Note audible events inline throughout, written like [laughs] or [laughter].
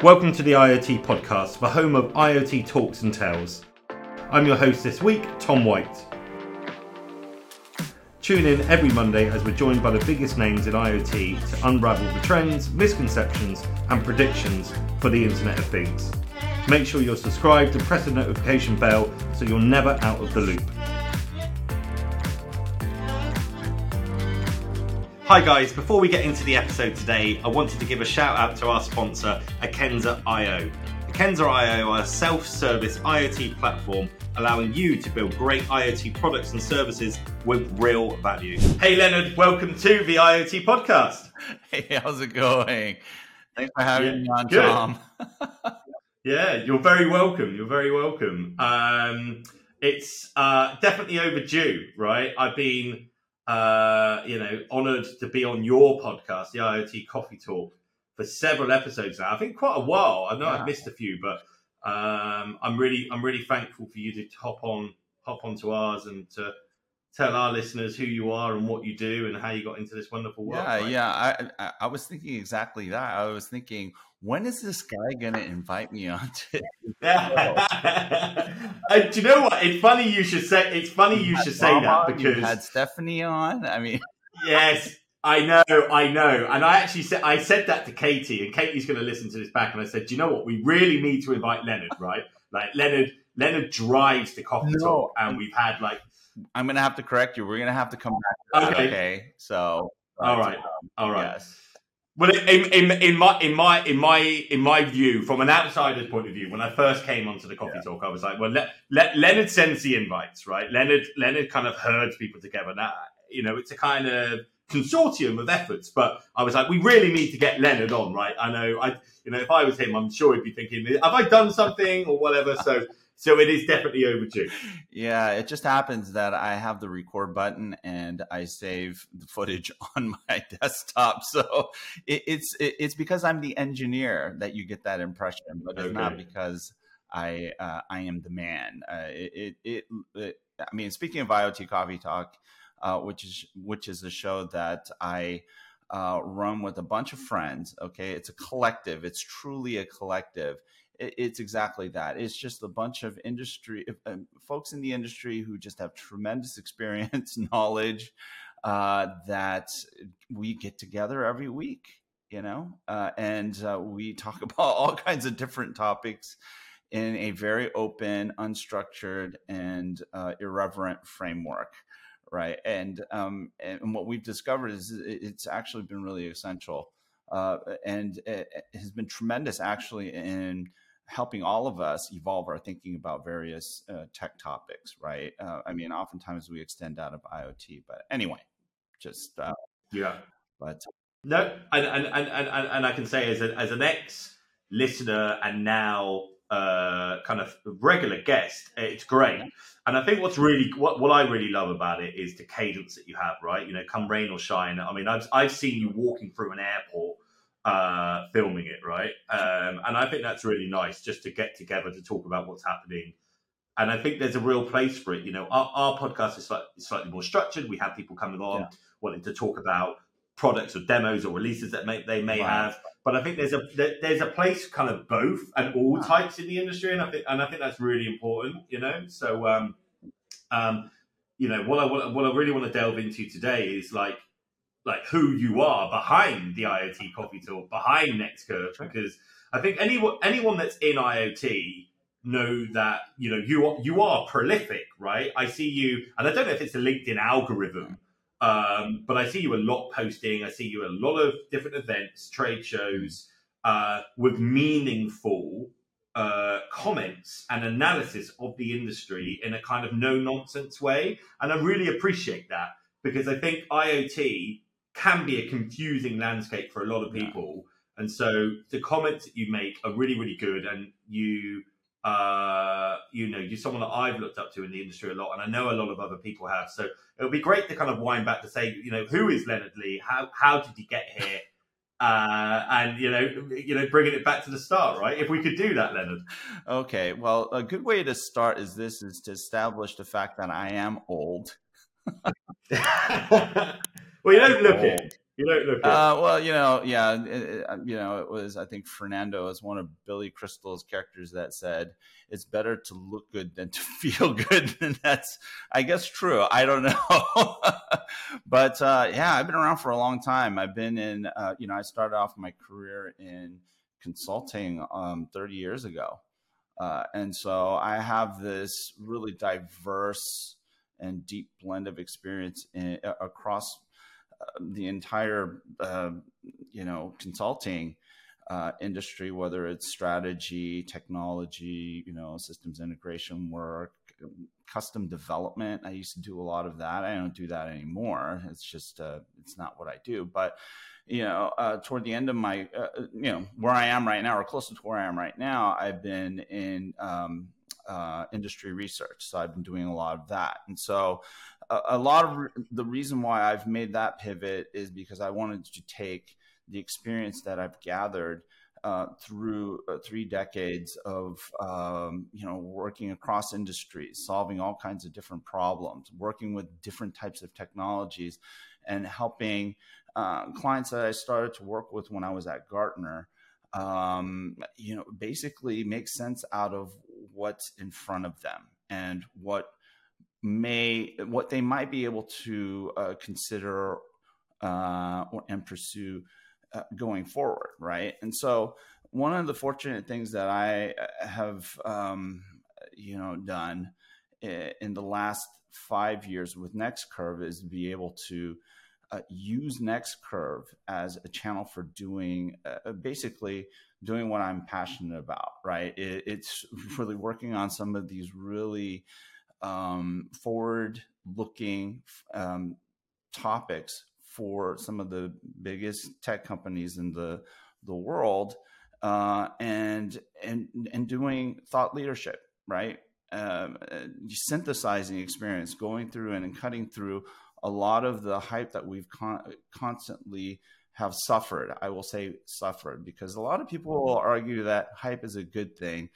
Welcome to the IoT podcast, the home of IoT talks and tales. I'm your host this week, Tom White. Tune in every Monday as we're joined by the biggest names in IoT to unravel the trends, misconceptions, and predictions for the Internet of Things. Make sure you're subscribed and press the notification bell so you're never out of the loop. Hi guys, before we get into the episode today, I wanted to give a shout out to our sponsor, Akenza IO. Akenza IO are a self-service IoT platform allowing you to build great IoT products and services with real value. Hey Leonard, welcome to the IoT podcast. [laughs] Hey, how's it going? Thanks for having yeah, me on, good. Tom. [laughs] yeah, you're very welcome. You're very welcome. Um, it's uh, definitely overdue, right? I've been uh, you know, honored to be on your podcast, the IoT Coffee Talk, for several episodes now. I think quite a while. I know yeah. I've missed a few, but um, I'm really, I'm really thankful for you to hop on, hop onto ours and to tell our listeners who you are and what you do and how you got into this wonderful world. Yeah, right? yeah. I, I was thinking exactly that. I was thinking, when is this guy going to invite me on to? [laughs] and [laughs] do you know what? It's funny you should say. It's funny you, you should say that because you had Stephanie on. I mean, [laughs] yes, I know, I know. And I actually said I said that to Katie, and Katie's going to listen to this back. And I said, do you know what? We really need to invite Leonard, right? Like Leonard, Leonard drives the coffee no. talk, and we've had like. I'm going to have to correct you. We're going to have to come back. to Okay. okay. So. All right. Um, all right. Yes. Well, in, in, in my in my in my in my view, from an outsider's point of view, when I first came onto the coffee yeah. talk, I was like, well, let, let, Leonard sends the invites, right? Leonard Leonard kind of herds people together. Now, you know, it's a kind of consortium of efforts, but I was like, we really need to get Leonard on, right? I know, I you know, if I was him, I'm sure he'd be thinking, have I done something or whatever? So so it is definitely overdue. Yeah, it just happens that I have the record button and I save the footage [laughs] on my desktop. So it, it's it, it's because I'm the engineer that you get that impression, but it's okay. not because I uh, I am the man. Uh, it, it, it I mean, speaking of IoT Coffee Talk, uh, which is which is a show that I. Uh, run with a bunch of friends. Okay, it's a collective. It's truly a collective, it's exactly that. It's just a bunch of industry uh, folks in the industry who just have tremendous [laughs] experience, knowledge uh, that we get together every week, you know, uh, and uh, we talk [laughs] about all kinds of different topics in a very open, unstructured, and uh, irreverent framework. Right, and um, and what we've discovered is it's actually been really essential, uh, and it has been tremendous actually in helping all of us evolve our thinking about various uh, tech topics, right? Uh, I mean, oftentimes we extend out of IoT, but anyway, just uh, yeah. But no, and and, and and and I can say as a, as an ex listener and now uh, kind of regular guest, it's great. And I think what's really what what I really love about it is the cadence that you have, right? You know, come rain or shine. I mean, I've I've seen you walking through an airport uh, filming it, right? Um, and I think that's really nice just to get together to talk about what's happening. And I think there's a real place for it. You know, our, our podcast is slightly, slightly, more structured. We have people coming on yeah. wanting to talk about products or demos or releases that may, they may have. But I think there's a there's a place kind of both and all types in the industry, and I think and I think that's really important. You know, so um, um, you know what I what I really want to delve into today is like like who you are behind the IoT Coffee Talk, behind Nextcurve, because I think anyone anyone that's in IoT know that you know you are you are prolific, right? I see you, and I don't know if it's a LinkedIn algorithm, um, but I see you a lot posting. I see you a lot of different events, trade shows, uh, with meaningful uh, comments and analysis of the industry in a kind of no nonsense way, and I really appreciate that because I think IoT can be a confusing landscape for a lot of people. Yeah. And so the comments that you make are really, really good. And you, uh, you know, you're someone that I've looked up to in the industry a lot, and I know a lot of other people have. So it would be great to kind of wind back to say, you know, who is Leonard Lee? How how did he get here? [laughs] Uh, and you know, you know, bringing it back to the start, right? If we could do that, Leonard. Okay, well, a good way to start is this: is to establish the fact that I am old. [laughs] [laughs] Well, you don't look it. You don't look it. Uh, well, you know, yeah, it, it, you know, it was I think Fernando is one of Billy Crystal's characters that said it's better to look good than to [laughs] feel good, [laughs] and that's I guess true. I don't know, [laughs] but uh, yeah, I've been around for a long time. I've been in, uh, you know, I started off my career in consulting um, 30 years ago, uh, and so I have this really diverse and deep blend of experience in, across the entire uh, you know consulting uh, industry, whether it's strategy, technology, you know, systems integration work, custom development. I used to do a lot of that. I don't do that anymore. It's just uh, it's not what I do. But you know, uh, toward the end of my, uh, you know, where I am right now, or close to where I am right now, I've been in um, uh, industry research. So I've been doing a lot of that. And so a, lot of re- the reason why I've made that pivot is because I wanted to take the experience that I've gathered uh, through uh, three decades of um, you know working across industries, solving all kinds of different problems, working with different types of technologies, and helping uh, clients that I started to work with when I was at Gartner. Um, you know, basically make sense out of what's in front of them and what may what they might be able to uh, consider uh, and pursue uh, going forward, right? And so, one of the fortunate things that I uh, have, um, you know, done in the last five years with NextCurve is to be able to uh, use NextCurve as a channel for doing uh, basically doing what I'm passionate about, right? It, it's [laughs] really working on some of these really um, forward looking um, topics for some of the biggest tech companies in the, the world uh, and, and, and doing thought leadership, right? Um, synthesizing experience, going through and, and cutting through a lot of the hype that we've con- constantly have suffered. I will say suffered because a lot of people will argue that hype is a good thing.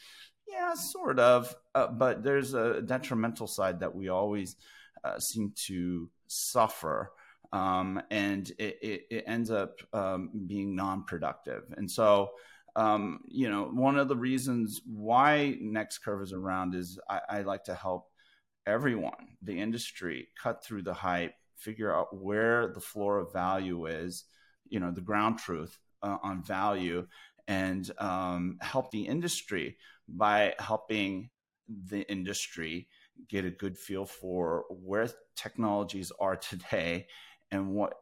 Yeah, sort of, uh, but there's a detrimental side that we always uh, seem to suffer. Um, and it, it, it, ends up um, being non-productive. And so, um, you know, one of the reasons why Next Curve is around is I, I like to help everyone, the industry, cut through the hype, figure out where the floor of value is, you know the ground truth uh, on value and um, help the industry by helping the industry get a good feel for where technologies are today and what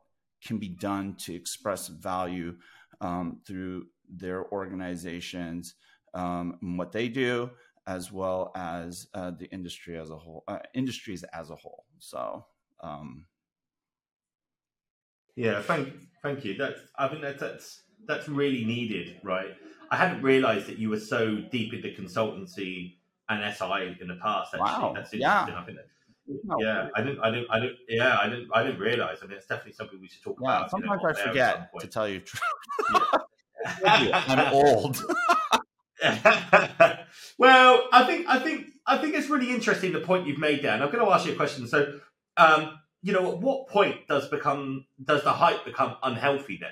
can be done to express value um, through their organizations um, and what they do as well as uh, the industry as a whole uh, industries as a whole so um, yeah, thank thank you. That's I think that's that's that's really needed, right? I hadn't realised that you were so deep into consultancy and SI in the past. Actually, wow. that's interesting. Yeah. I think that, yeah, I didn't, I didn't, I didn't, yeah, I didn't, I didn't realize. I mean, it's definitely something we should talk yeah, about. Sometimes you know, I forget to tell you. yeah. [laughs] I'm old. [laughs] well, I think, I think, I think it's really interesting the point you've made there, and I'm going to ask you a question. So, um, you know, at what point does become does the hype become unhealthy then?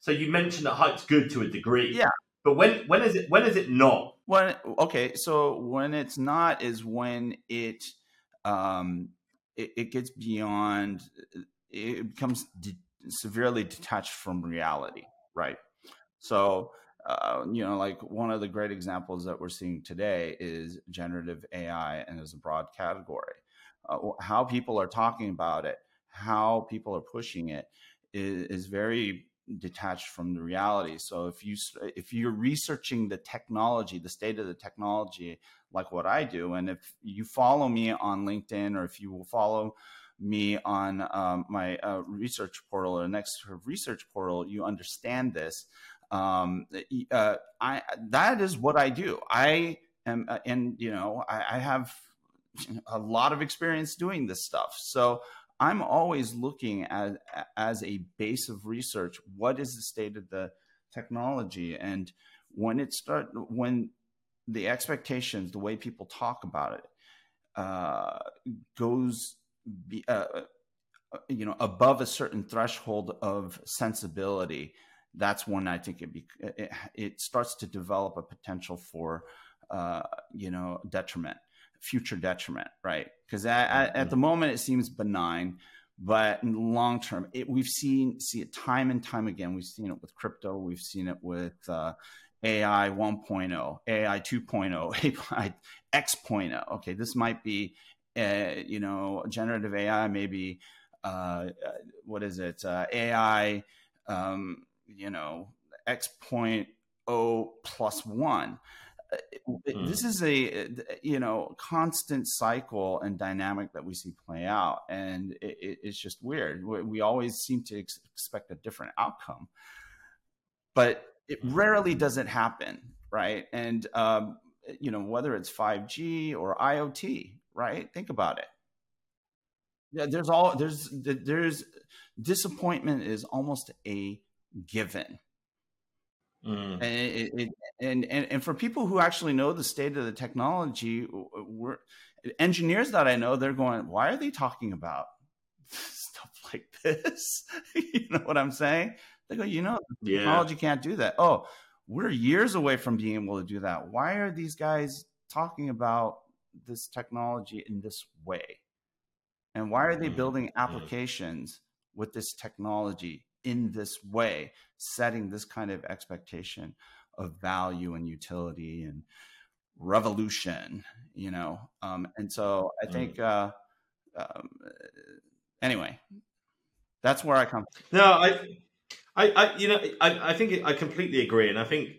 So you mentioned that hype's good to a degree. Yeah. But when when is it when is it not? When okay, so when it's not is when it um it, it gets beyond it becomes de- severely detached from reality, right? So uh, you know, like one of the great examples that we're seeing today is generative AI and as a broad category uh, how people are talking about it, how people are pushing it is, is very detached from the reality. So if you if you're researching the technology, the state of the technology, like what I do, and if you follow me on LinkedIn or if you will follow me on um, my uh, research portal or next research portal, you understand this. Um, uh, I that is what I do. I am, uh, and you know, I, I have a lot of experience doing this stuff. So I'm always looking at as a base of research, what is the state of the technology? And when it start when the expectations, the way people talk about it, uh, goes be, uh, uh, you know above a certain threshold of sensibility that's when i think it, be, it, it starts to develop a potential for uh, you know detriment future detriment right? Because at, at the mm-hmm. moment it seems benign but in the long term it, we've seen see it time and time again. We've seen it with crypto. We've seen it with uh, ai 1.0 ai 2.0 ai x.0 okay this might be uh, you know generative ai maybe uh, uh, what is it? Uh, ai um, you know x.0 plus one Uh, mm. this is a uh, uh, you know constant cycle and dynamic that we see play out and it, it's just weird. We always seem to ex- expect a different outcome but it rarely mm. does it happen right? And um, you know whether it's 5g or iot right? Think about it. Yeah there's all there's there's disappointment is almost a given Mm. And, it, it, and, and and for people who actually know the state of the technology, we're engineers that I know, they're going, why are they talking about [laughs] stuff like this? [laughs] you know what I'm saying? They go, you know, yeah. technology can't do that. Oh, we're years away from being able to do that. Why are these guys talking about this technology in this way? And why are they mm-hmm. building applications with this technology in this way, setting this kind of expectation of value and utility and revolution, you know. Um, and so I mm. think, uh, um, anyway, that's where I come. From. No, I, I, I, you know, I, I think I completely agree, and I think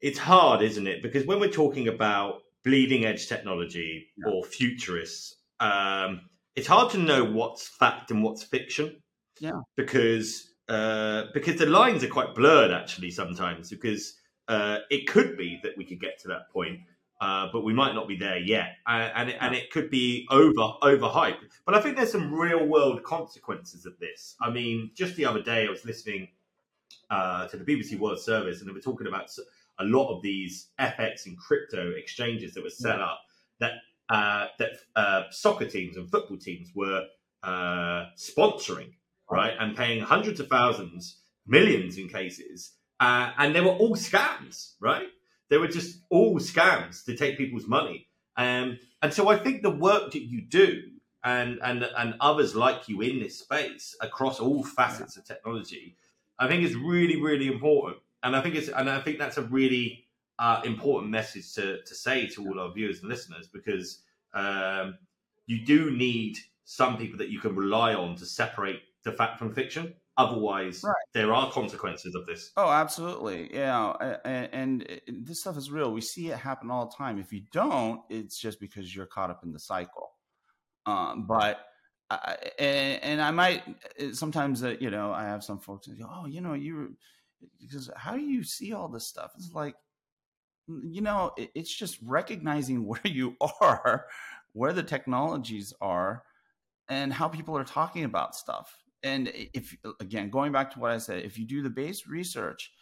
it's hard, isn't it? Because when we're talking about bleeding edge technology yeah. or futurists, um, it's hard to know what's fact and what's fiction. Yeah. Because uh, because the lines are quite blurred actually sometimes because uh, it could be that we could get to that point, uh, but we might not be there yet, and it, and it could be over overhyped. But I think there's some real world consequences of this. I mean, just the other day I was listening uh, to the BBC World Service, and they were talking about a lot of these FX and crypto exchanges that were set yeah. up that uh, that uh, soccer teams and football teams were sponsoring right, and paying hundreds of thousands, millions in cases, uh, and they were all scams, right? They were just all scams to take people's money. Um, and so I think the work that you do and and and others like you in this space across all facets yeah. of technology, I think is really really important. And I think it's and I think that's a really uh, important message to to say to all our viewers and listeners because um, you do need some people that you can rely on to separate the fact from fiction. Otherwise, right. there are consequences of this. Oh, absolutely. Yeah. And, and, this stuff is real. We see it happen all the time. If you don't, it's just because you're caught up in the cycle. Um, but, I, and, and, I might sometimes, uh, you know, I have some folks that go, oh, you know, you, because how do you see all this stuff? It's like, you know, it, it's just recognizing [laughs] where you are, where the technologies are, and how people are talking about stuff and if again going back to what i said if you do the base research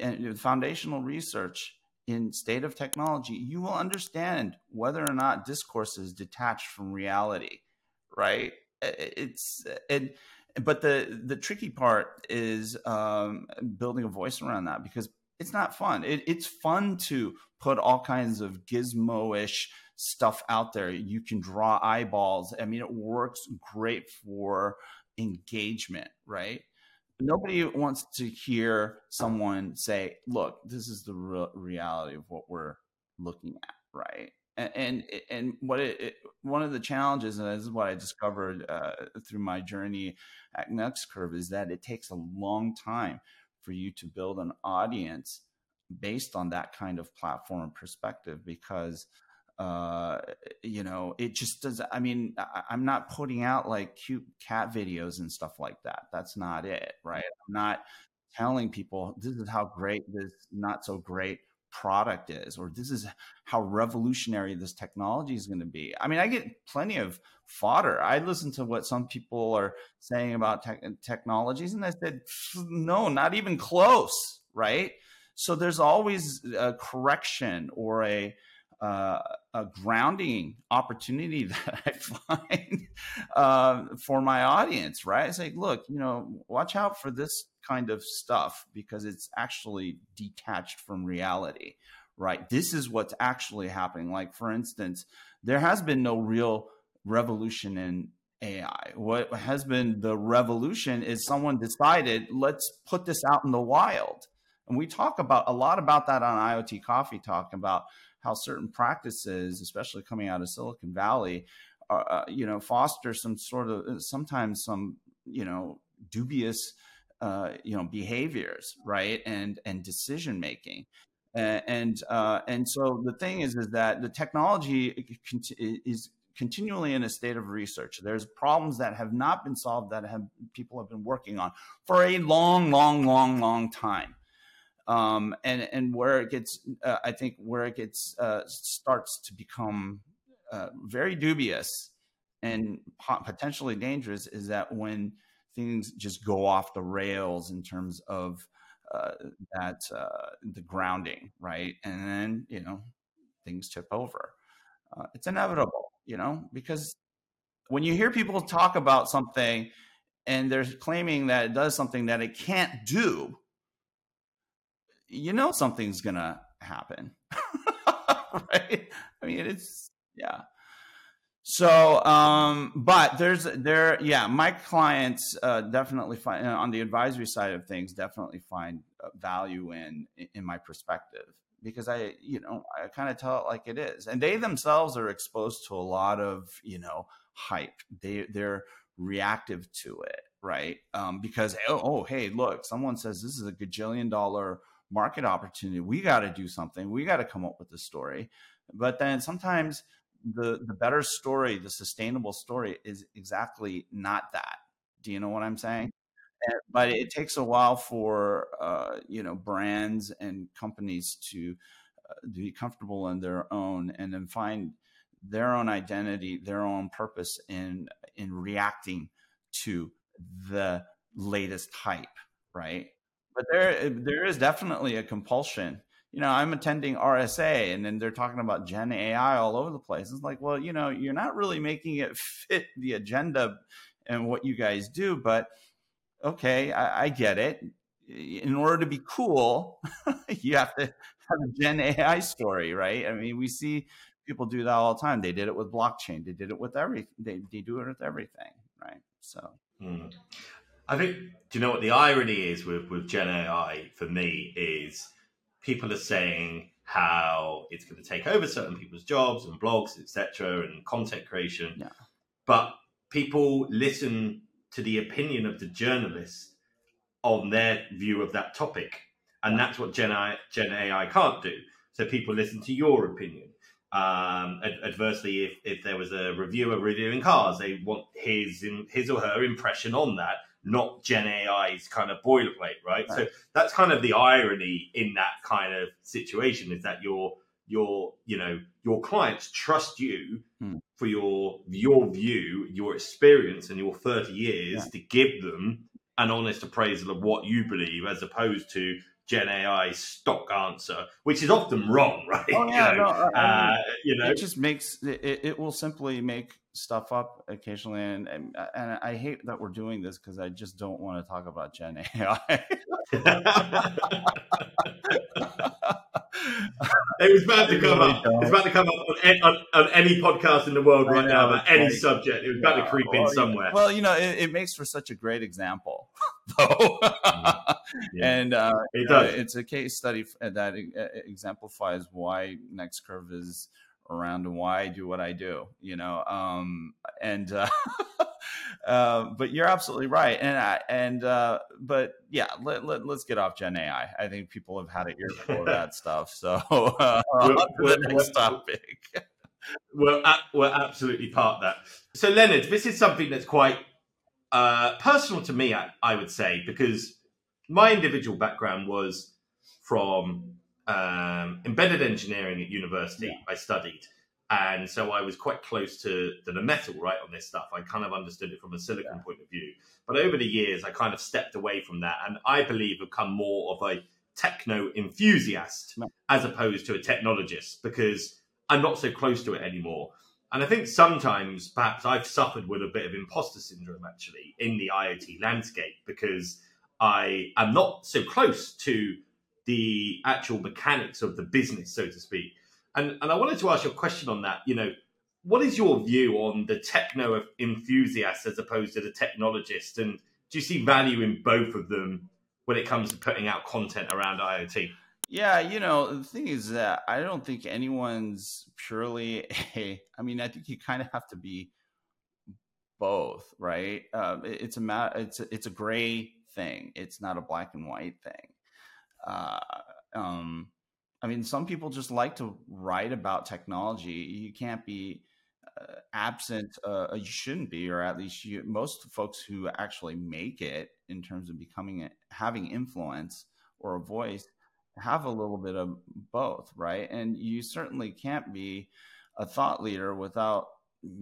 and the foundational research in state of technology you will understand whether or not discourse is detached from reality right? It's and but the the tricky part is um, building a voice around that because it's not fun. It, it's fun to put all kinds of gizmo-ish stuff out there. You can draw eyeballs. I mean it works great for engagement, right? Nobody wants to hear someone say, "Look, this is the re- reality of what we're looking at," right? And and, and what it, it, one of the challenges, and this is what I discovered uh, through my journey at NextCurve, is that it takes a long time for you to build an audience based on that kind of platform perspective because uh you know it just does i mean I, i'm not putting out like cute cat videos and stuff like that. That's not it right? I'm not telling people this is how great this not so great product is or this is how revolutionary this technology is going to be. I mean i get plenty of fodder. I listen to what some people are saying about te- technologies and i said no not even close right? So there's always a correction or a uh, a grounding opportunity [laughs] that I find uh, for my audience, right? It's like, look, you know, watch out for this kind of stuff because it's actually detached from reality, right? This is what's actually happening. Like, for instance, there has been no real revolution in AI. What has been the revolution is someone decided, let's put this out in the wild. And we talk about a lot about that on IoT Coffee Talk about how certain practices, especially coming out of Silicon Valley, are, uh, you know, foster some sort of sometimes some you know dubious uh, you know behaviors, right, and and decision making. And and, uh, and so the thing is, is that the technology is continually in a state of research. There's problems that have not been solved that have people have been working on for a long, long, long, long time. Um, and and where it gets, uh, I think, where it gets uh, starts to become uh, very dubious and potentially dangerous is that when things just go off the rails in terms of uh, that uh, the grounding, right? And then you know things tip over. Uh, it's inevitable, you know, because when you hear people talk about something and they're claiming that it does something that it can't do, you know something's gonna happen, [laughs] right? I mean, it's yeah. So, um, but there's there, yeah, my clients uh, definitely find on the advisory side of things definitely find uh, value in in my perspective because I, you know, I kind of tell it like it is, and they themselves are exposed to a lot of you know hype. They they're reactive to it, right? Um, because oh, oh, hey, look, someone says this is a gajillion dollar market opportunity. We got to do something. We got to come up with a story. But then sometimes the the better story, the sustainable story, is exactly not that. Do you know what I'm saying? But it takes a while for uh, you know brands and companies to uh, be comfortable in their own and then find their own identity, their own purpose in in reacting to the latest hype, right? But there there is definitely a compulsion you know, I'm attending RSA and then they're talking about Gen AI all over the place. It's like, well, you know, you're not really making it [laughs] fit the agenda and what you guys do, but okay, I, I get it. In order to be cool, [laughs] you have to have a Gen AI story, right? I mean, we see people do that all the time. They did it with blockchain. They did it with everything. They, they do it with everything, right? So. Hmm. I think. Do you know what the irony is with with Gen AI for me is people are saying how it's going to take over certain people's jobs and blogs, etc., and content creation. Yeah. But people listen to the opinion of the journalist on their view of that topic, and that's what Gen AI, Gen AI can't do. So people listen to your opinion. Um, adversely, if, if there was a reviewer reviewing cars, they want his his or her impression on that not Gen AI's kind of boilerplate, right? right? So that's kind of the irony in that kind of situation is that your your you know your clients trust you hmm. for your your view, your experience, and your thirty years yeah. to give them an honest appraisal of what you believe, as opposed to Gen AI stock answer, which is often wrong, [laughs] right? Oh, yeah, you know, no, I mean, uh, you know, it just makes it, it will simply make stuff up occasionally, and and, and I hate that we're doing this because I just don't want to talk about Gen AI. [laughs] it was about to come really up. It's about to come up on, on, on, any podcast in the world right know, now about any like, subject. It was yeah, about to creep well, in somewhere. Well, you know, it, it, makes for such a great example, [laughs] though. Mm. yeah. And uh, it does. it's a case study that exemplifies why Next Curve is around and why I do what I do, you know. Um, and uh, [laughs] uh, but you're absolutely right, and I, and uh, but yeah, let, let, us get off Gen AI. I think people have had an earful of that [laughs] stuff. So uh, we're, we're, the next topic. We're we're absolutely part of that. So Leonard, this is something that's quite uh, personal to me. I, I would say because my individual background was from um, embedded engineering at university. Yeah. I studied, and so I was quite close to, to, the metal right on this stuff. I kind of understood it from a silicon yeah. point of view, but over the years, I kind of stepped away from that, and I believe become more of a techno enthusiast yeah. as opposed to a technologist because I'm not so close to it anymore. And I think sometimes perhaps I've suffered with a bit of imposter syndrome actually in the IoT landscape because I am not so close to the actual mechanics of the business, so to speak. And and I wanted to ask you a question on that. You know, what is your view on the techno enthusiast as opposed to the technologist? And do you see value in both of them when it comes to putting out content around IoT? Yeah, you know, the thing is that I don't think anyone's purely [laughs] a, I mean, I think you kind of have to be both, right? Uh, it's a matter, it's a, it's a gray thing. It's not a black and white thing. Uh, um, I mean, some people just like to write about technology. You can't be uh, absent. Uh, you shouldn't be, or at least you, most folks who actually make it in terms of becoming having influence or a voice have a little bit of both, right? And you certainly can't be a thought leader without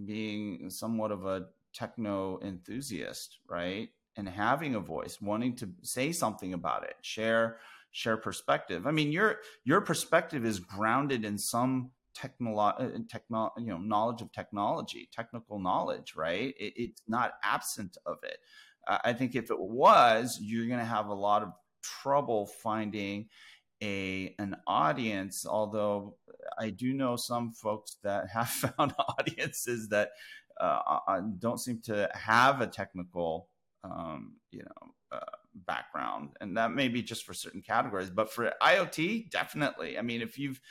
being somewhat of a techno enthusiast, right? And having a voice, wanting to say something about it, share share perspective. I mean, your your perspective is grounded in some technolo- uh, techno- you know knowledge of technology, technical knowledge, right? It, it's not absent of it. I think if it was, you're going to have a lot of trouble finding a an audience although i do know some folks that [laughs] have found [laughs] audiences that uh, uh, don't seem to have a technical um, you know uh, background. And that may be just for certain categories but for iot definitely. I mean if you've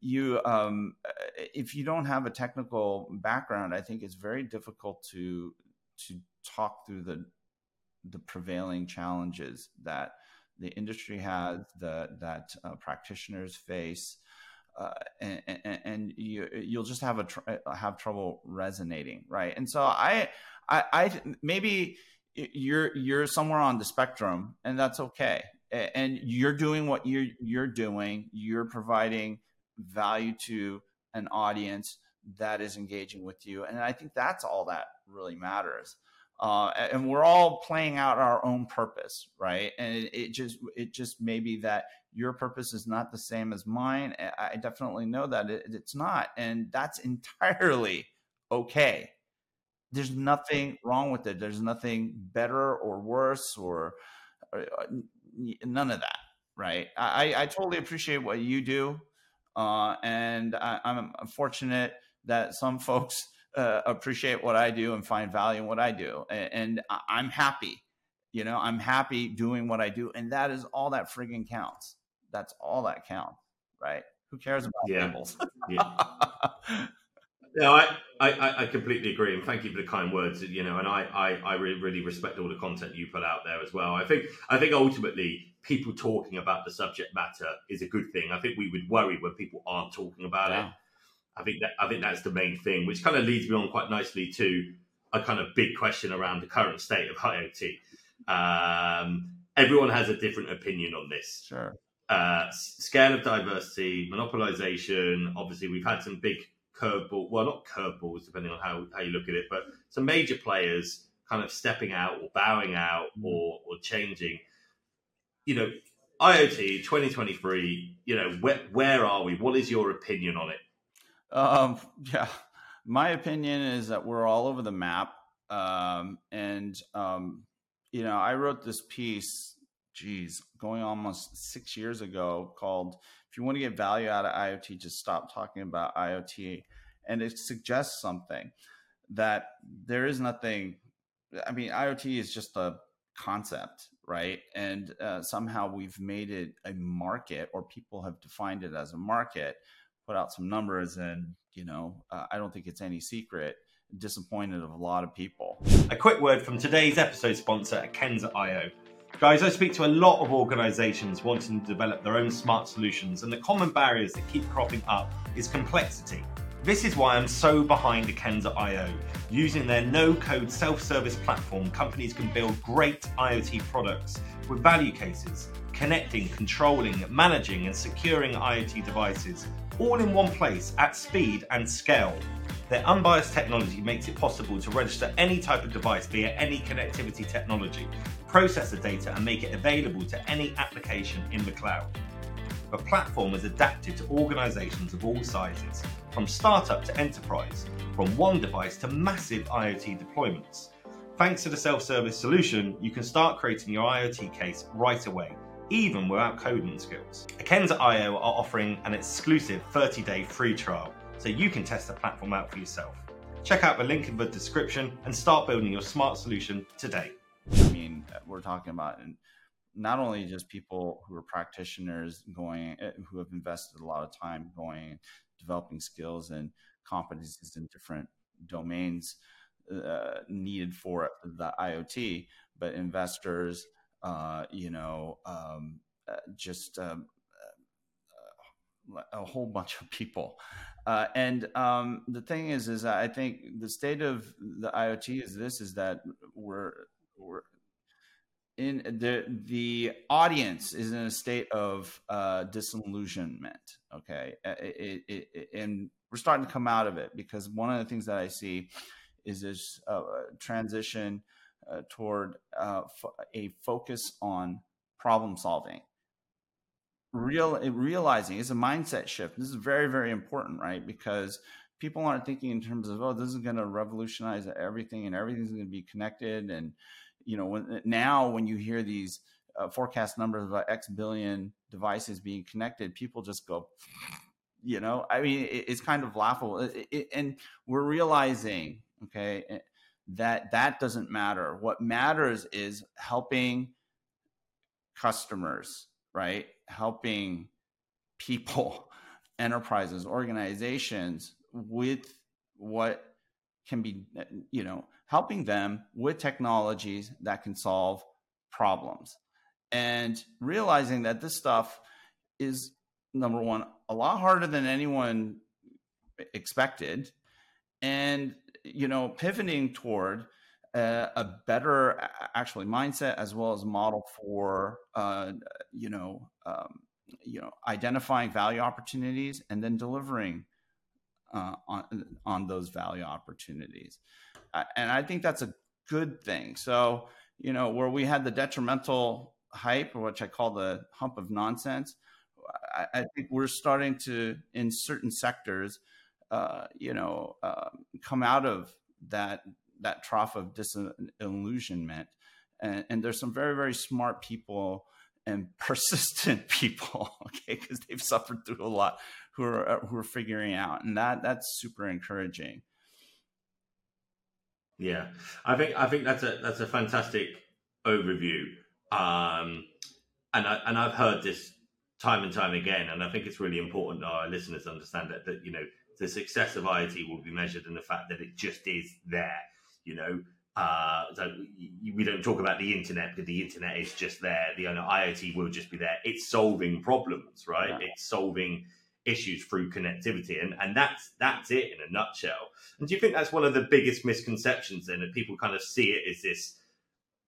you um, uh, if you don't have a technical background i think it's very difficult to to talk through the the prevailing challenges that the industry has, the, that uh, practitioners face, uh, and, and, and, you, you'll just have a tr- uh, have trouble resonating, right? And so I, I, I, maybe you're you're somewhere on the spectrum, and that's okay. And you're doing what you're you're doing. You're providing value to an audience that is engaging with you, and I think that's all that really matters uh, and we're all playing out our own purpose right? And it, it, just it just may be that your purpose is not the same as mine. I definitely know that it, it's not and that's [laughs] entirely okay. There's nothing wrong with it. There's nothing better or worse or, or uh, none of that right? I i totally appreciate what you do uh, and I, i'm fortunate that some folks uh, appreciate what I do and find value in what I do. And, and I'm happy, you know, I'm happy doing what I do. And that is all that friggin' counts. That's all that counts, right? Who cares about yeah. labels? yeah. [laughs] No, I, I, I completely agree, and thank you for the kind words. You know, and I, I, I really, really respect all the content you put out there as well. I think, I think ultimately, people talking about the subject matter is a good thing. I think we would worry when people aren't talking about yeah. it. I think that I think that's the main thing, which kind of leads me on quite nicely to a kind of big question around the current state of IoT. Um, everyone has a different opinion on this. Sure. Uh, scale of diversity, monopolization. Obviously, we've had some big curveball. Well, not curveballs, depending on how, how you look at it, but some major players kind of stepping out or bowing out mm-hmm. or, or changing. You know, IoT 2023. You know, where where are we? What is your opinion on it? Um, [laughs] yeah, my opinion is that we're all over the map. Um, and, um, you know, I wrote this piece, geez, going almost six years ago called If You Want to Get Value Out of IoT, Just Stop Talking About IoT. And it suggests something that there is nothing, I mean, IoT is just a concept, right? And uh, somehow we've made it a market, or people have defined it as a market put out some numbers, and you know, uh, I don't think it's any secret. Disappointed of a lot of people. A quick word from today's episode sponsor, Akenza.io. Guys, I speak to a lot of organizations wanting to develop their own smart solutions, and the common barriers that keep cropping up is complexity. This is why I'm so behind Akenza.io. Using their no code self service platform, companies can build great IoT products with value cases, connecting, controlling, managing, and securing IoT devices all in one place at speed and scale. Their unbiased technology makes it possible to register any type of device via any connectivity technology, process the data, and make it available to any application in the cloud. the platform is adapted to organizations of all sizes, from startup to enterprise, from one device to massive IoT deployments. Thanks to the self service solution, you can start creating your IoT case right away, even without coding skills. Akenza.io are offering an exclusive 30 day free trial, so you can test the platform out for yourself. Check out the link in the description and start building your smart solution today. I mean, we're talking about not only just people who are practitioners going eh, who have invested a lot of time going developing skills and competencies in different domains uh, needed for the IoT, but investors, uh, you know, um, uh, just um, uh, a whole bunch of people. Uh, and um, the thing is, is I think the state of the IoT is this: is that we're we're in the the audience is in a state of uh, disillusionment. Okay, it, it, it, and we're starting to come out of it because one of the things that I see is this uh, transition uh, toward uh, a focus on problem solving. Real realizing is a mindset shift. This is very very important, right? Because people aren't thinking in terms of oh, this is going to revolutionize everything and everything's going to be connected and you know, when, now when you hear these uh, forecast numbers about X billion devices being connected, people just go, you know, I mean, it, it's kind of laughable. It, it, and we're realizing, okay, eh, that that doesn't matter. What matters is helping customers, right? Helping people, [laughs] enterprises, organizations with what can be, you know, helping them with technologies that can solve problems and realizing that this stuff is number one a lot harder than anyone expected and you know pivoting toward a, a better actually mindset as well as model for uh, you know um, you know identifying value opportunities and then delivering uh, on on those value opportunities and I think that's a good thing. So, you know, where we had the detrimental hype, which I call the hump of nonsense, I, I think we're starting to, in certain sectors, uh, you know, uh, come out of that that trough of disillusionment. And, and there's some very, very smart people and [laughs] persistent people, okay, because they've suffered through a lot, who are who are figuring out, and that that's super encouraging. Yeah, I think I think that's a that's a fantastic overview, um, and I and I've heard this time and time again, and I think it's really important that our listeners understand that that you know the success of IoT will be measured in the fact that it just is there. You know, uh, so we don't talk about the internet because the internet is just there. The you know, IoT will just be there. It's solving problems, right? Yeah. It's solving issues through connectivity and and that's that's it in a nutshell and do you think that's one of the biggest misconceptions then that people kind of see it as this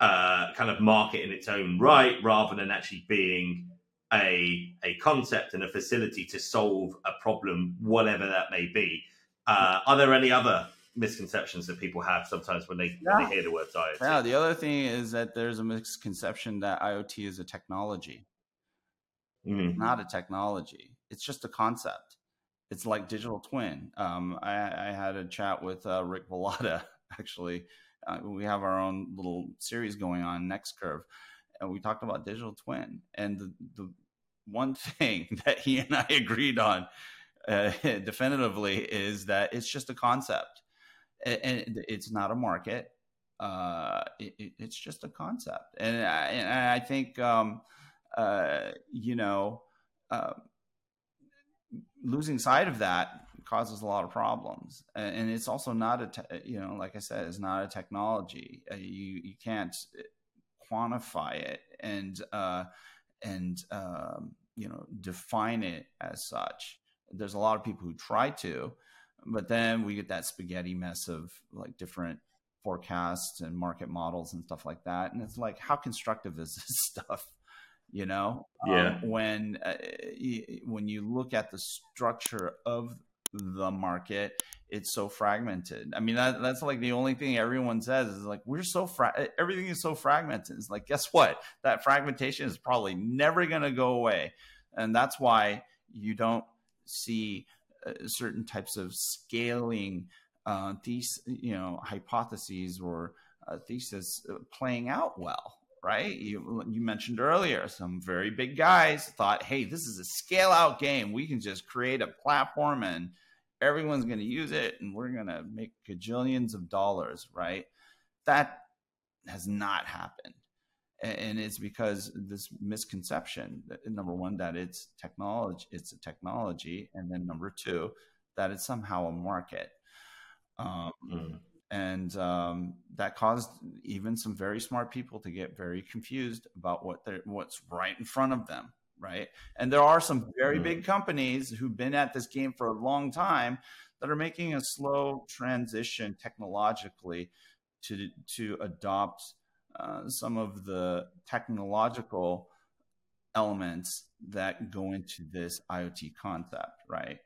uh, kind of market in its own right rather than actually being a a concept and a facility to solve a problem whatever that may be uh, are there any other misconceptions that people have sometimes when they, yeah. when they hear the word IoT yeah the other thing is that there's a misconception that IoT is a technology mm. not a technology it's just a concept. It's like digital twin. Um, I, I, had a chat with uh, Rick Bullotta [laughs] actually. Uh, we have our own little series going on Next Curve, and we talked about digital twin. And the, the one [laughs] thing that he and I agreed on uh, [laughs] definitively is that it's just a concept, and it's not a market. Uh, it, it's just a concept, and I, and I think um, uh, you know uh, losing sight of that causes a lot of problems. And it's also not a te- you know like i said it's not a technology. Uh, you you can't quantify it. And uh and um you know define it as such. There's a lot of people who try to but then we get that spaghetti mess of like different forecasts and market models and stuff like that and it's like how constructive is [laughs] this stuff you know? Yeah. Um, when uh, when you look at the structure of the market it's so fragmented. I mean that, that's like the only thing everyone says is like we're so fra- everything is so fragmented. It's like guess what? That fragmentation is probably never going to go away. And that's why you don't see uh, certain types of scaling uh, these you know hypotheses or uh, thesis playing out well right? You you mentioned earlier some very big guys thought hey this is a scale out game. We can just create a platform and everyone's going to use it and we're going to make gajillions of dollars right? That has not happened. And it's because this misconception number one that it's technology it's a technology and then number two that it's somehow a market. Um, mm. and um, that caused even some very smart people to get very confused about what they're what's right in front of them right and there are some very mm. big companies who've been at this game for a long time that are making a slow transition technologically to to adopt uh, some of the technological elements that go into this IoT concept, right?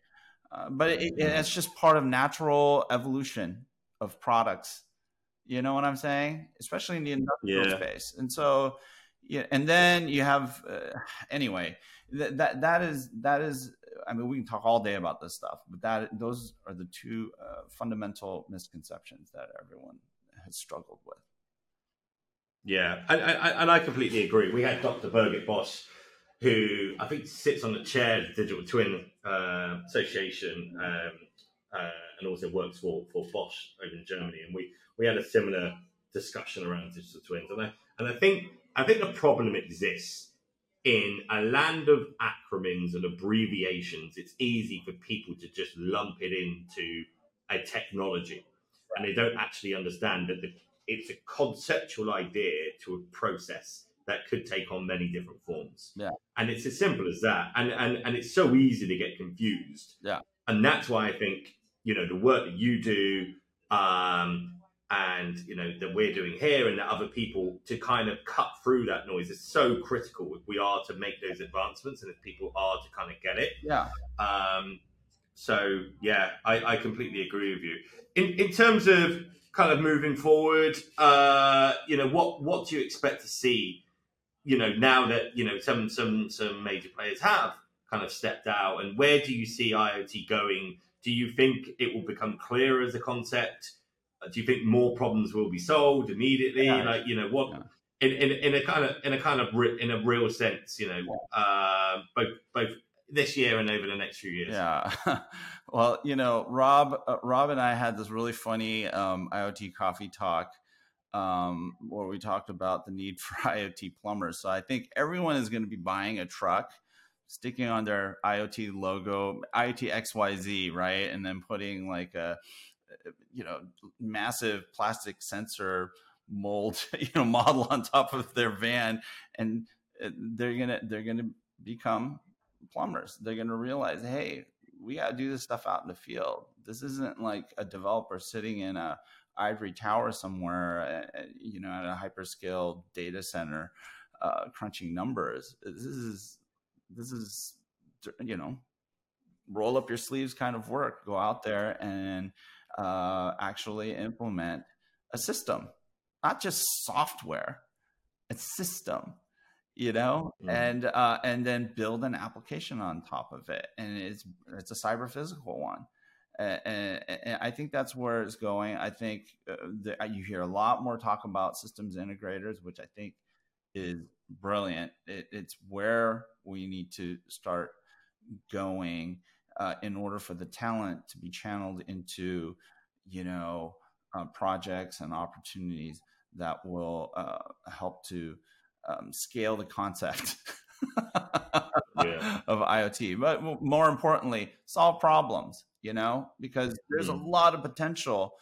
Uh, but it, it, it's just part of natural evolution of products. You know what I'm saying? Especially in the industrial yeah. space. And so, yeah, and then you have uh, anyway. That, that is that is. I mean, we can talk all day about this stuff, but that those are the two uh, fundamental misconceptions that everyone has struggled with. Yeah, and, and I completely agree. We had Dr. Birgit Boss, who I think sits on the chair of the Digital Twin uh, Association um, uh, and also works for, for Bosch over in Germany. And we, we had a similar discussion around digital twins. And I, and I think I think the problem exists in a land of acronyms and abbreviations. It's easy for people to just lump it into a technology, and they don't actually understand that the it's a conceptual idea to a process that could take on many different forms. Yeah. And it's as simple as that. And and and it's so easy to get confused. Yeah. And that's why I think, you know, the work that you do, um, and you know, that we're doing here and that other people to kind of cut through that noise is so critical if we are to make those advancements and if people are to kind of get it. Yeah. Um so yeah, I, I completely agree with you. In in terms of kind of moving forward? Uh, you know, what what do you expect to see? You know, now that you know some some some major players have kind of stepped out, and where do you see IoT going? Do you think it will become clearer as a concept? Uh, do you think more problems will be solved immediately? Yeah. Like you know what. Yeah. In, in, in a kind of in a kind of in a real sense, you know, uh, both both this year and over the next few years. Yeah. [laughs] well, you know, Rob, uh, Rob and I had this really funny um, IoT coffee talk um, where we talked about the need [laughs] for IoT plumbers. So I think everyone is going to be buying a truck, sticking on their IoT logo, IoT XYZ, right? And then putting like a, you know, massive plastic sensor mold, [laughs] you know, model on top of their van. And they're to, they're to become plumbers. They're to realize, hey, we got to do this stuff out in the field. This isn't like a developer sitting in a ivory tower somewhere, uh, uh, you know, at a hyperscale data center, uh, crunching numbers. This is this is you know, roll up your sleeves kind of work. Go out there and uh, actually implement a system, not just software, a system you know mm. and uh, and then build an application on top of it and it's it's a cyber physical one and, and, and, I think that's where it's going. I think uh, the, you hear a lot more talk about systems integrators, which I think is brilliant. It, it's where we need to start going uh, in order for the talent to be channeled into, you know, uh, projects and opportunities that will uh, help to um, scale the concept [laughs] yeah. of IoT, but more importantly, solve problems. You know, because there's mm. a lot of potential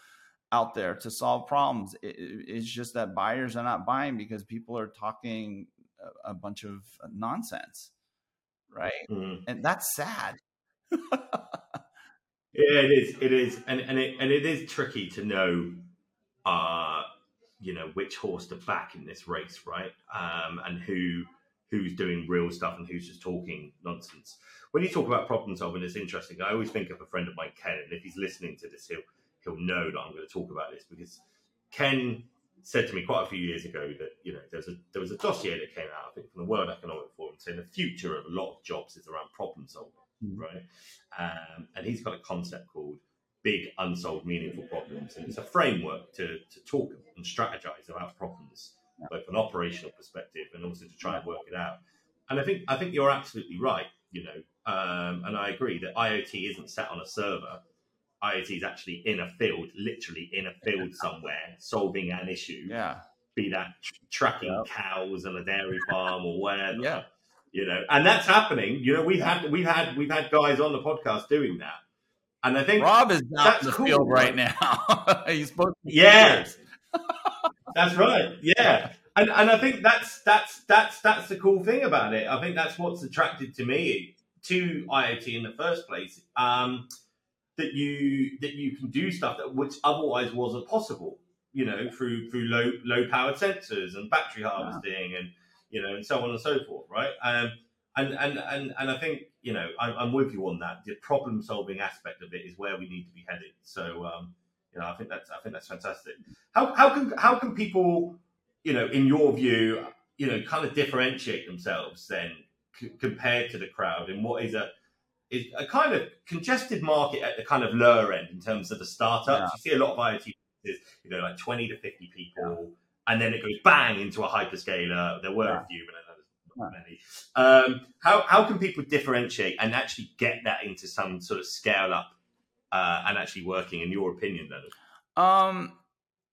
out there to solve problems. It, it's just that buyers are not buying because people are talking a, a bunch of nonsense, right? Mm. And that's sad. [laughs] yeah, it is. It is, and and it and it is tricky to know. Uh, you know which horse to back in this race, right? Um, and who who's doing real stuff and who's just talking nonsense. When you talk about problem solving, it's interesting. I always think of a friend of mine, Ken, and if he's listening to this, he'll he'll know that I'm going to talk about this because Ken said to me quite a few years ago that you know there was a there was a dossier that came out I think from the World Economic Forum saying the future of a lot of jobs is around problem solving, mm. right? Um, and he's got a concept called big unsolved meaningful problems, and it's a framework to to talk and strategize about problems, yeah. both from an operational perspective and also to try and work it out. And I think I think you're absolutely right. You know, um, and I agree that IoT isn't sat on a server IoT is actually in a field, literally in a field somewhere, solving an issue. Yeah. Be that tracking yep. cows on a dairy farm or whatever. Yeah. You know, and that's happening. You know, we've had we've had we've had guys on the podcast doing that. And I think Rob is out in the cool, field right, now. [laughs] He's supposed to Yeah. that's right. Yeah. And and I think that's that's that's that's the cool thing about it. I think that's what's attracted to me to IoT in the first place. Um, that you that you can do stuff that which otherwise wasn't possible. You know, through through low low powered sensors and battery harvesting yeah. and you know and so on and so forth, right? Um, and and and and I think you know I'm, I'm, with you on that. The problem solving aspect of it is where we need to be headed. So um, you know, I think that's I think that's fantastic. How how can how can people you know in your view you know kind of differentiate themselves then c- compared to the crowd and what is a is a kind of congested market at the kind of lower end in terms of the startups. Yeah. You see a lot of IoT businesses, you know, like 20 to 50 people, yeah. And then it goes bang into a hyperscaler. There were yeah. a few, but not many. Um, how, how can people differentiate and actually get that into some sort of scale up uh, and actually working, in your opinion, Leonard? Um,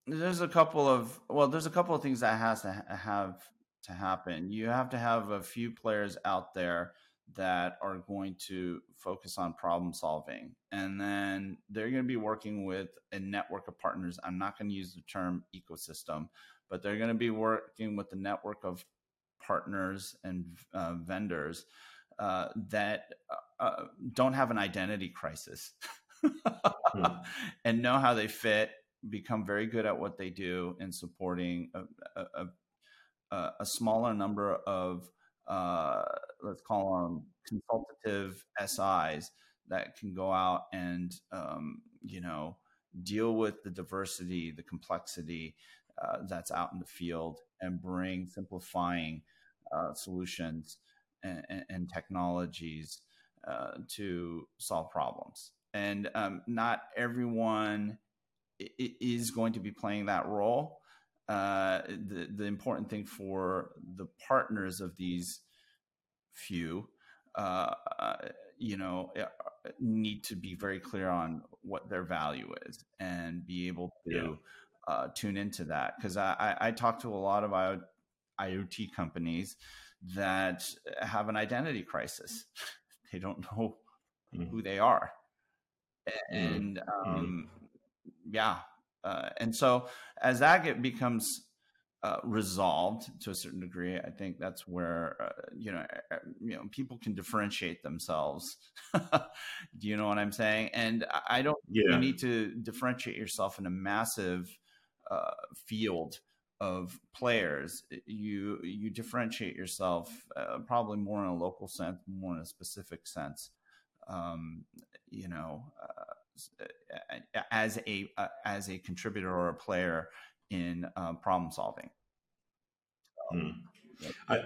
there's a couple of well, there's a couple of things that has to have to happen. You have to have a few players out there that are going to focus on problem solving. And then they're going to be working with a network of partners. I'm not going to use the term ecosystem, but they're going to be working with the network of partners and uh, vendors uh, that uh, uh don't have an identity crisis hmm. [laughs] and know how they fit, become very good at what they do in supporting a, a, a, a smaller number of uh, let's call them consultative SIs that can go out and um, you know deal with the diversity, the complexity uh, that's out in the field, and bring simplifying uh, solutions and, and technologies uh, to solve problems. And um, not everyone is going to be playing that role. Uh, the the important thing for the partners of these few, uh, uh, you know, need to be very clear on what their value is and be able to yeah. Uh, tune into that. Because I, I, I talk to a lot of IoT companies that have an identity crisis. [laughs] They don't know mm. who they are, mm-hmm. and mm. um, mm. yeah, uh, and so as that get, becomes uh, resolved to a certain degree, I think that's where uh, you know you know people can differentiate themselves. [laughs] Do you know what I'm saying? And I don't yeah. you need to differentiate yourself in a massive uh, field of players. You you differentiate yourself uh, probably more in a local sense, more in a specific sense. Um, you know uh, as a uh, as a contributor or a player in um, problem solving. Mm. I,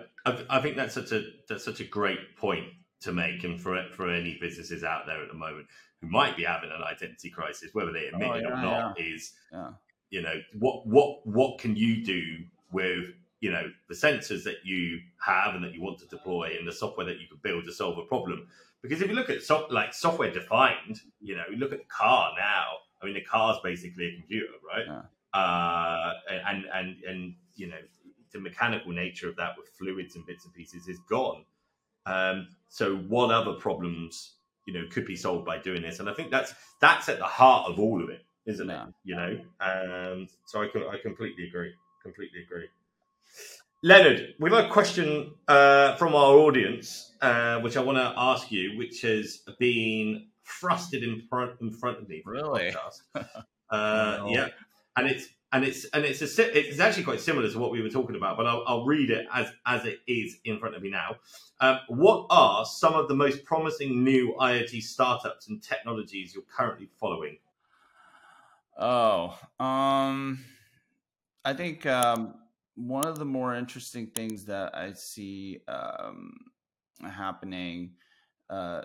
I think that's such a that's such a great point to make, and for for any businesses out there at the moment who might be having an identity crisis, whether they admit oh, it or not, yeah. is yeah. You know what what what can you do with you know the sensors that you have and that you want to deploy and the software that you could build to solve a problem because if you look at so, like software defined, you know, you look at the car now. I mean, the car's basically a computer, right? Yeah. Uh, and and and you know, the mechanical nature of that with fluids and bits and pieces is gone. Um, so, what other problems you know could be solved by doing this? And I think that's that's at the heart of all of it, isn't yeah. it? You know, um, so I I completely agree. Completely agree. Leonard, we've got a question uh, from our audience, uh, which I want to ask you, which has been thrusted in front in front of me. really? [laughs] uh, oh. Yeah, and it's and it's and it's a, it's actually quite similar to what we were talking about, but I'll, I'll read it as as it is in front of me now. Um, what are some of the most promising new IoT startups and technologies you're currently following? Oh, um I think um, one of the more interesting things that I see um, happening, uh,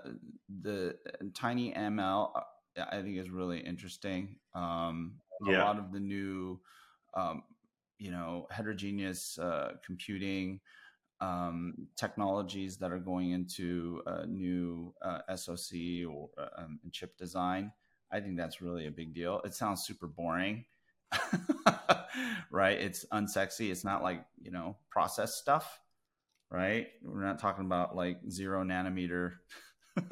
the Tiny ML, uh, I think is really interesting. Um, yeah. A lot of the new, um, you know, heterogeneous uh, computing um, technologies that are going into a new uh, SoC or um, chip design. I think that's really a big deal. It sounds super boring [laughs] right? It's unsexy. It's not like, you know, process stuff, right? We're not talking about like zero nanometer [laughs]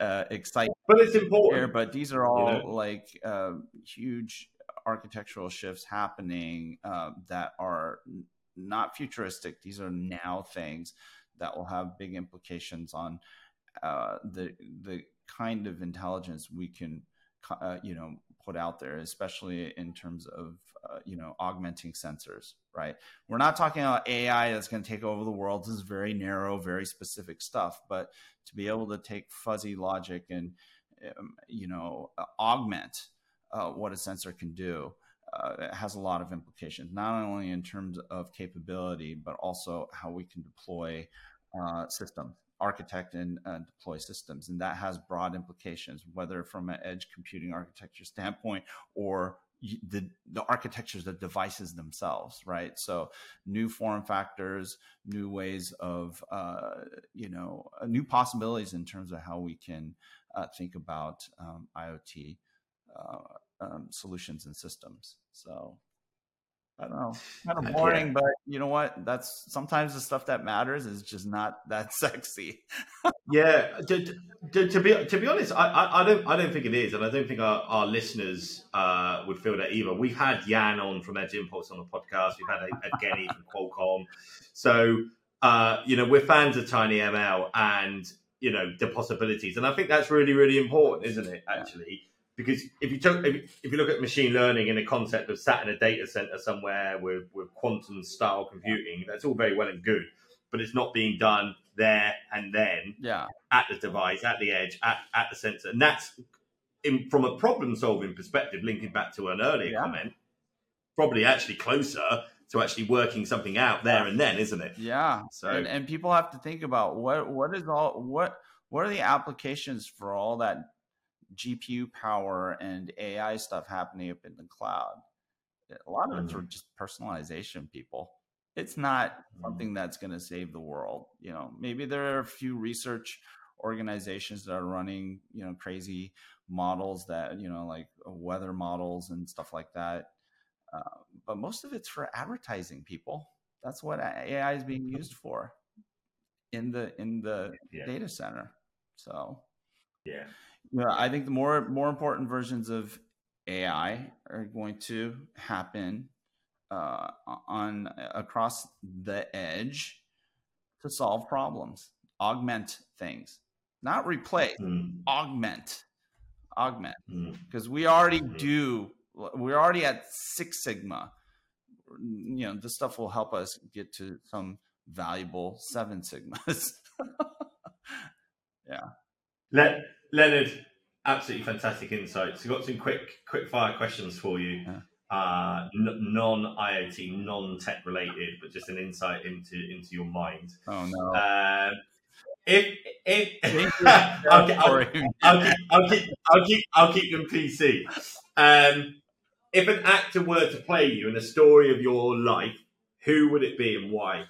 uh, excitement. But it's important. Here, but these are all you know? like uh, huge architectural shifts happening uh, that are not futuristic. These are now things that will have big implications on uh, the the kind of intelligence we can, uh, you know, put out there, especially in terms of uh, you know augmenting sensors. Right? We're not talking about AI that's going to take over the world. This is very narrow, very specific stuff. But to be able to take fuzzy logic and um, you know uh, augment uh, what a sensor can do. Uh, it has a lot of implications, not only in terms of capability, but also how we can deploy uh, systems architect and uh, deploy systems. And that has broad implications, whether from an edge computing architecture standpoint or the, the architectures the devices themselves, right? So new form factors, new ways of, uh, you know, uh, new possibilities in terms of how we can uh, think about um, IoT uh, um, solutions and systems. So I don't know, kind of [laughs] boring, but you know what? That's sometimes the stuff that matters is just not that [laughs] sexy. yeah, to, to, to, be to be honest, I, I, I, don't I don't think it is, and I don't think our, our listeners uh, would feel that either. We've had Jan on from Edge Impulse on the podcast. We've had Evgeny from Qualcomm, so uh, you know we're fans of Tiny ML and you know the possibilities, and I think that's really really important, isn't it? Actually because if you talk, if, if, you look at machine learning in the concept of sat in a data center somewhere with, with quantum style computing, that's all very well and good, but it's not being done there and then yeah. at the device, at the edge, at, at the sensor. And that's in, from a problem solving perspective, linking back to an earlier yeah. comment, probably actually closer to actually working something out there and then, isn't it? Yeah. So and, and people have to think about what what is all what what are the applications for all that GPU power and AI stuff happening up in the cloud. A lot of it's mm-hmm. just personalization, people. It's not mm-hmm. something that's going to save the world. You know, maybe there are a few research organizations that are running, you know, crazy models that, you know, like uh, weather models and stuff like that. Uh, but most of it's for advertising, people. That's what AI is being used for in the in the yeah. data center. So, yeah, yeah, I think the more more important versions of AI are going to happen uh, on across the edge to solve problems, augment things, not replace, mm. augment, augment, because mm. we already mm. do. We're already at Six Sigma. You know, this stuff will help us get to some valuable Seven Sigmas. [laughs] yeah. Let Leonard, absolutely fantastic insights. We've got some quick quick fire questions for you. Yeah. Uh, n- non IoT, non tech related, but just an insight into into your mind. Oh no. Uh, if if [laughs] I'll, I'll, I'll, keep, I'll, keep, I'll keep I'll keep them PC. Um, if an actor were to play you in a story of your life, who would it be and why?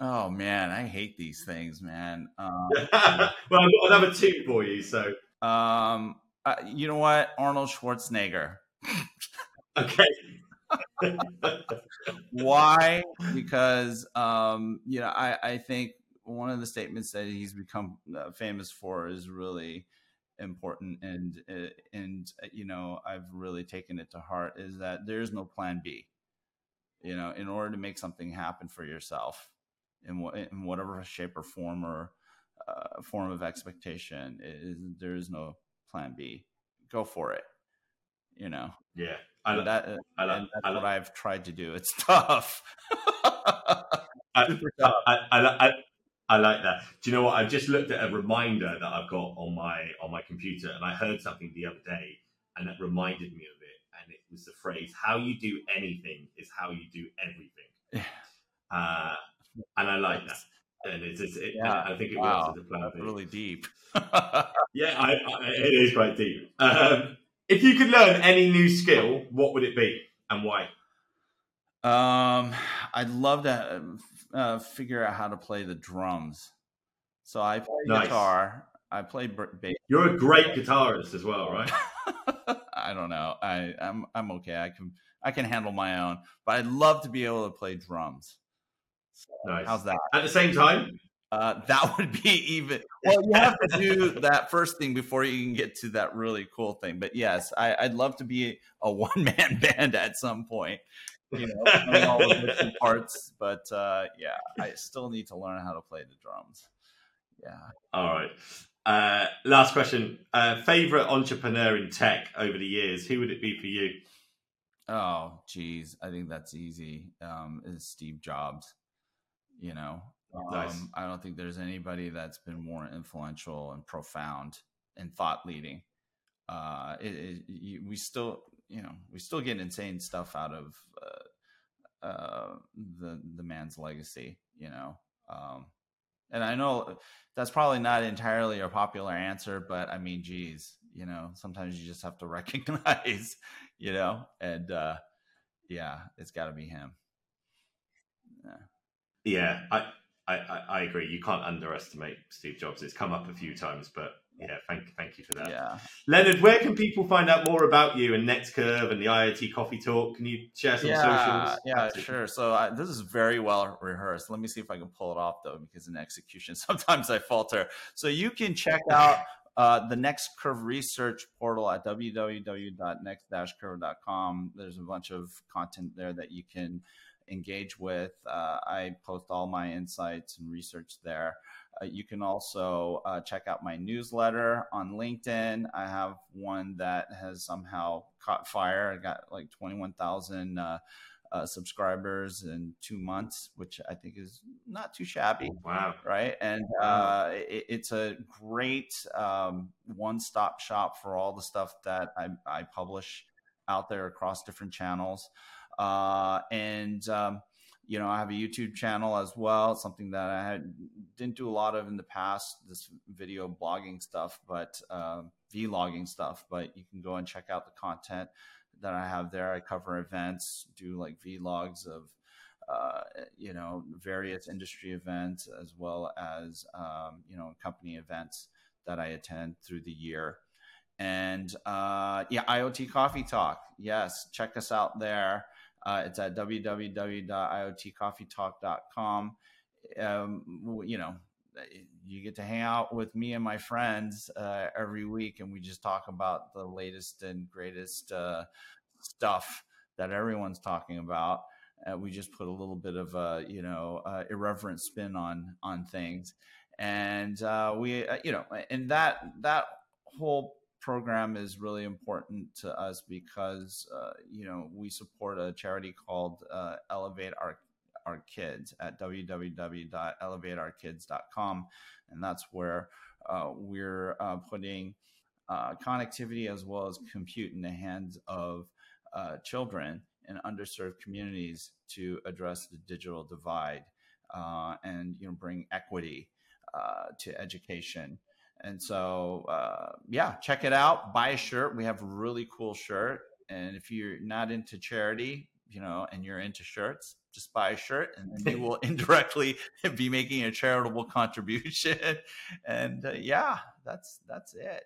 Oh man, I hate these things, man. Um, [laughs] well, I've got another two for you. So, um, uh, you know what, Arnold Schwarzenegger. okay. [laughs] Why? Because um, you know, I I think one of the statements that he's become uh, famous for is really important, and uh, and uh, you know, I've really taken it to heart. Is that there is no plan B. You know, in order to make something happen for yourself in, in whatever shape or form or uh, form of expectation. Is there is no plan B. Go for it. You know. Yeah, I lo- that. I lo- that's I lo- what I've tried to do. It's [laughs] tough. I. I, I, I like that. Do you know what? I've just looked at a reminder that I've got on my on my computer, and I heard something the other day, and it reminded me of it. And it, was the phrase "How you do anything is how you do everything," uh, and I like that. And it's, it's it, yeah. I think it wow. works as a plan. That's really deep. [laughs] [laughs] yeah, I, I, it is quite deep. Um, if you could learn any new skill, what would it be and why? Um, I'd love to uh, figure out how to play the drums. So I play nice. guitar. I play bass. You're a great guitarist as well, right? [laughs] I don't know. I I'm I'm okay. I can I can handle my own, but I'd love to be able to play drums. Nice. How's that? At the same time, uh, [laughs] that would be even. Well, you have to do [laughs] that first thing before you can get to that really cool thing. But yes, I, would love to be a one man [laughs] band at some point. You know, all the different parts. But uh, yeah, I still need to learn how to play the drums. Yeah. All right. Uh, last question. Uh, favorite entrepreneur in tech over the years? Who would it be for you? Oh, geez. I think that's easy. Um, is Steve Jobs. You know, Nice. Um, I don't think there's anybody that's been more influential and profound and thought leading. Uh, it, it, we still, you know, we still get insane stuff out of uh, uh, the the man's legacy. You know, um, and I know that's probably not entirely a popular answer, but I mean, geez, you know, sometimes you just have to [laughs] recognize, you know, and uh, yeah, it's got to be him. Yeah. Yeah, I I, I, agree. You can't underestimate Steve Jobs. It's come up a few times, but yeah, thank thank you for that. Yeah, Leonard, where can people find out more about you and NextCurve and the IoT Coffee Talk? Can you share some yeah, socials? Yeah, Absolutely. sure. So I, this is very well rehearsed. Let me see if I can pull it off though, because in execution [laughs] sometimes I falter. So you can check out. Uh, the Next Curve research portal at www.next-curve.com. There's a bunch of content there that you can engage with. Uh, I post all my insights and research there. Uh, you can also uh, check out my newsletter on LinkedIn. I have one that has somehow caught fire. I got like 21,000 uh, uh, subscribers in two months, which I think is not too shabby. Oh, wow. Right. And uh, it, it's a great um, one stop shop for all the stuff that I, I publish out there across different channels. Uh, and um, you know, I have a YouTube channel as well, something that I had, didn't do a lot of in the past, this video blogging stuff, but uh, vlogging stuff. But you can go and check out the content that I have there. I cover events, do like vlogs of, uh, you know, various industry events as well as, um, you know, company events that I attend through the year. And uh, yeah, IoT Coffee Talk. Yes, check us out there. Uh, it's at www.iotcoffeetalk.com. Um, you know, you get to hang out with me and my friends uh, every week, and we just talk about the latest and greatest uh, stuff that everyone's talking about. Uh, we just put a little bit of a you know irreverent spin on on things, and uh, we uh, you know, and that that whole program is really important to us because uh, you know we support a charity called uh, Elevate Our Our Kids at www.elevateourkids.com, and that's where uh, we're uh, putting uh, connectivity as well as compute in the hands of uh, children in underserved communities to address the digital divide and you know bring equity to education and so, uh, yeah, check it out. Buy a shirt. We have a really cool shirt. And if you're not into charity, you know, and you're into shirts, just buy a shirt and you [laughs] will [laughs] indirectly be making a charitable contribution. [laughs] And uh, yeah, that's that's it.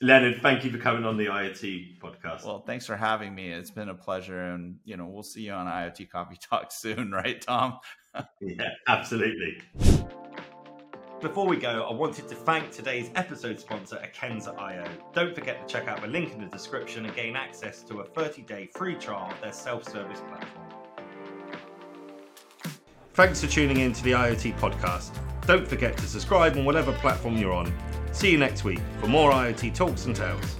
Leonard, thank you for coming on the IoT podcast. Well, thanks for having me. It's been a pleasure. And, you know, we'll see you on IoT Coffee Talk soon, right, Tom? yeah, absolutely. Before we go, I wanted to thank today's episode sponsor, Akenza.io. Don't forget to check out the link in the description and gain access to a 30 day free trial of their self service platform. Thanks for tuning in to the IoT podcast. Don't forget to subscribe on whatever platform you're on. See you next week for more IoT talks and tales.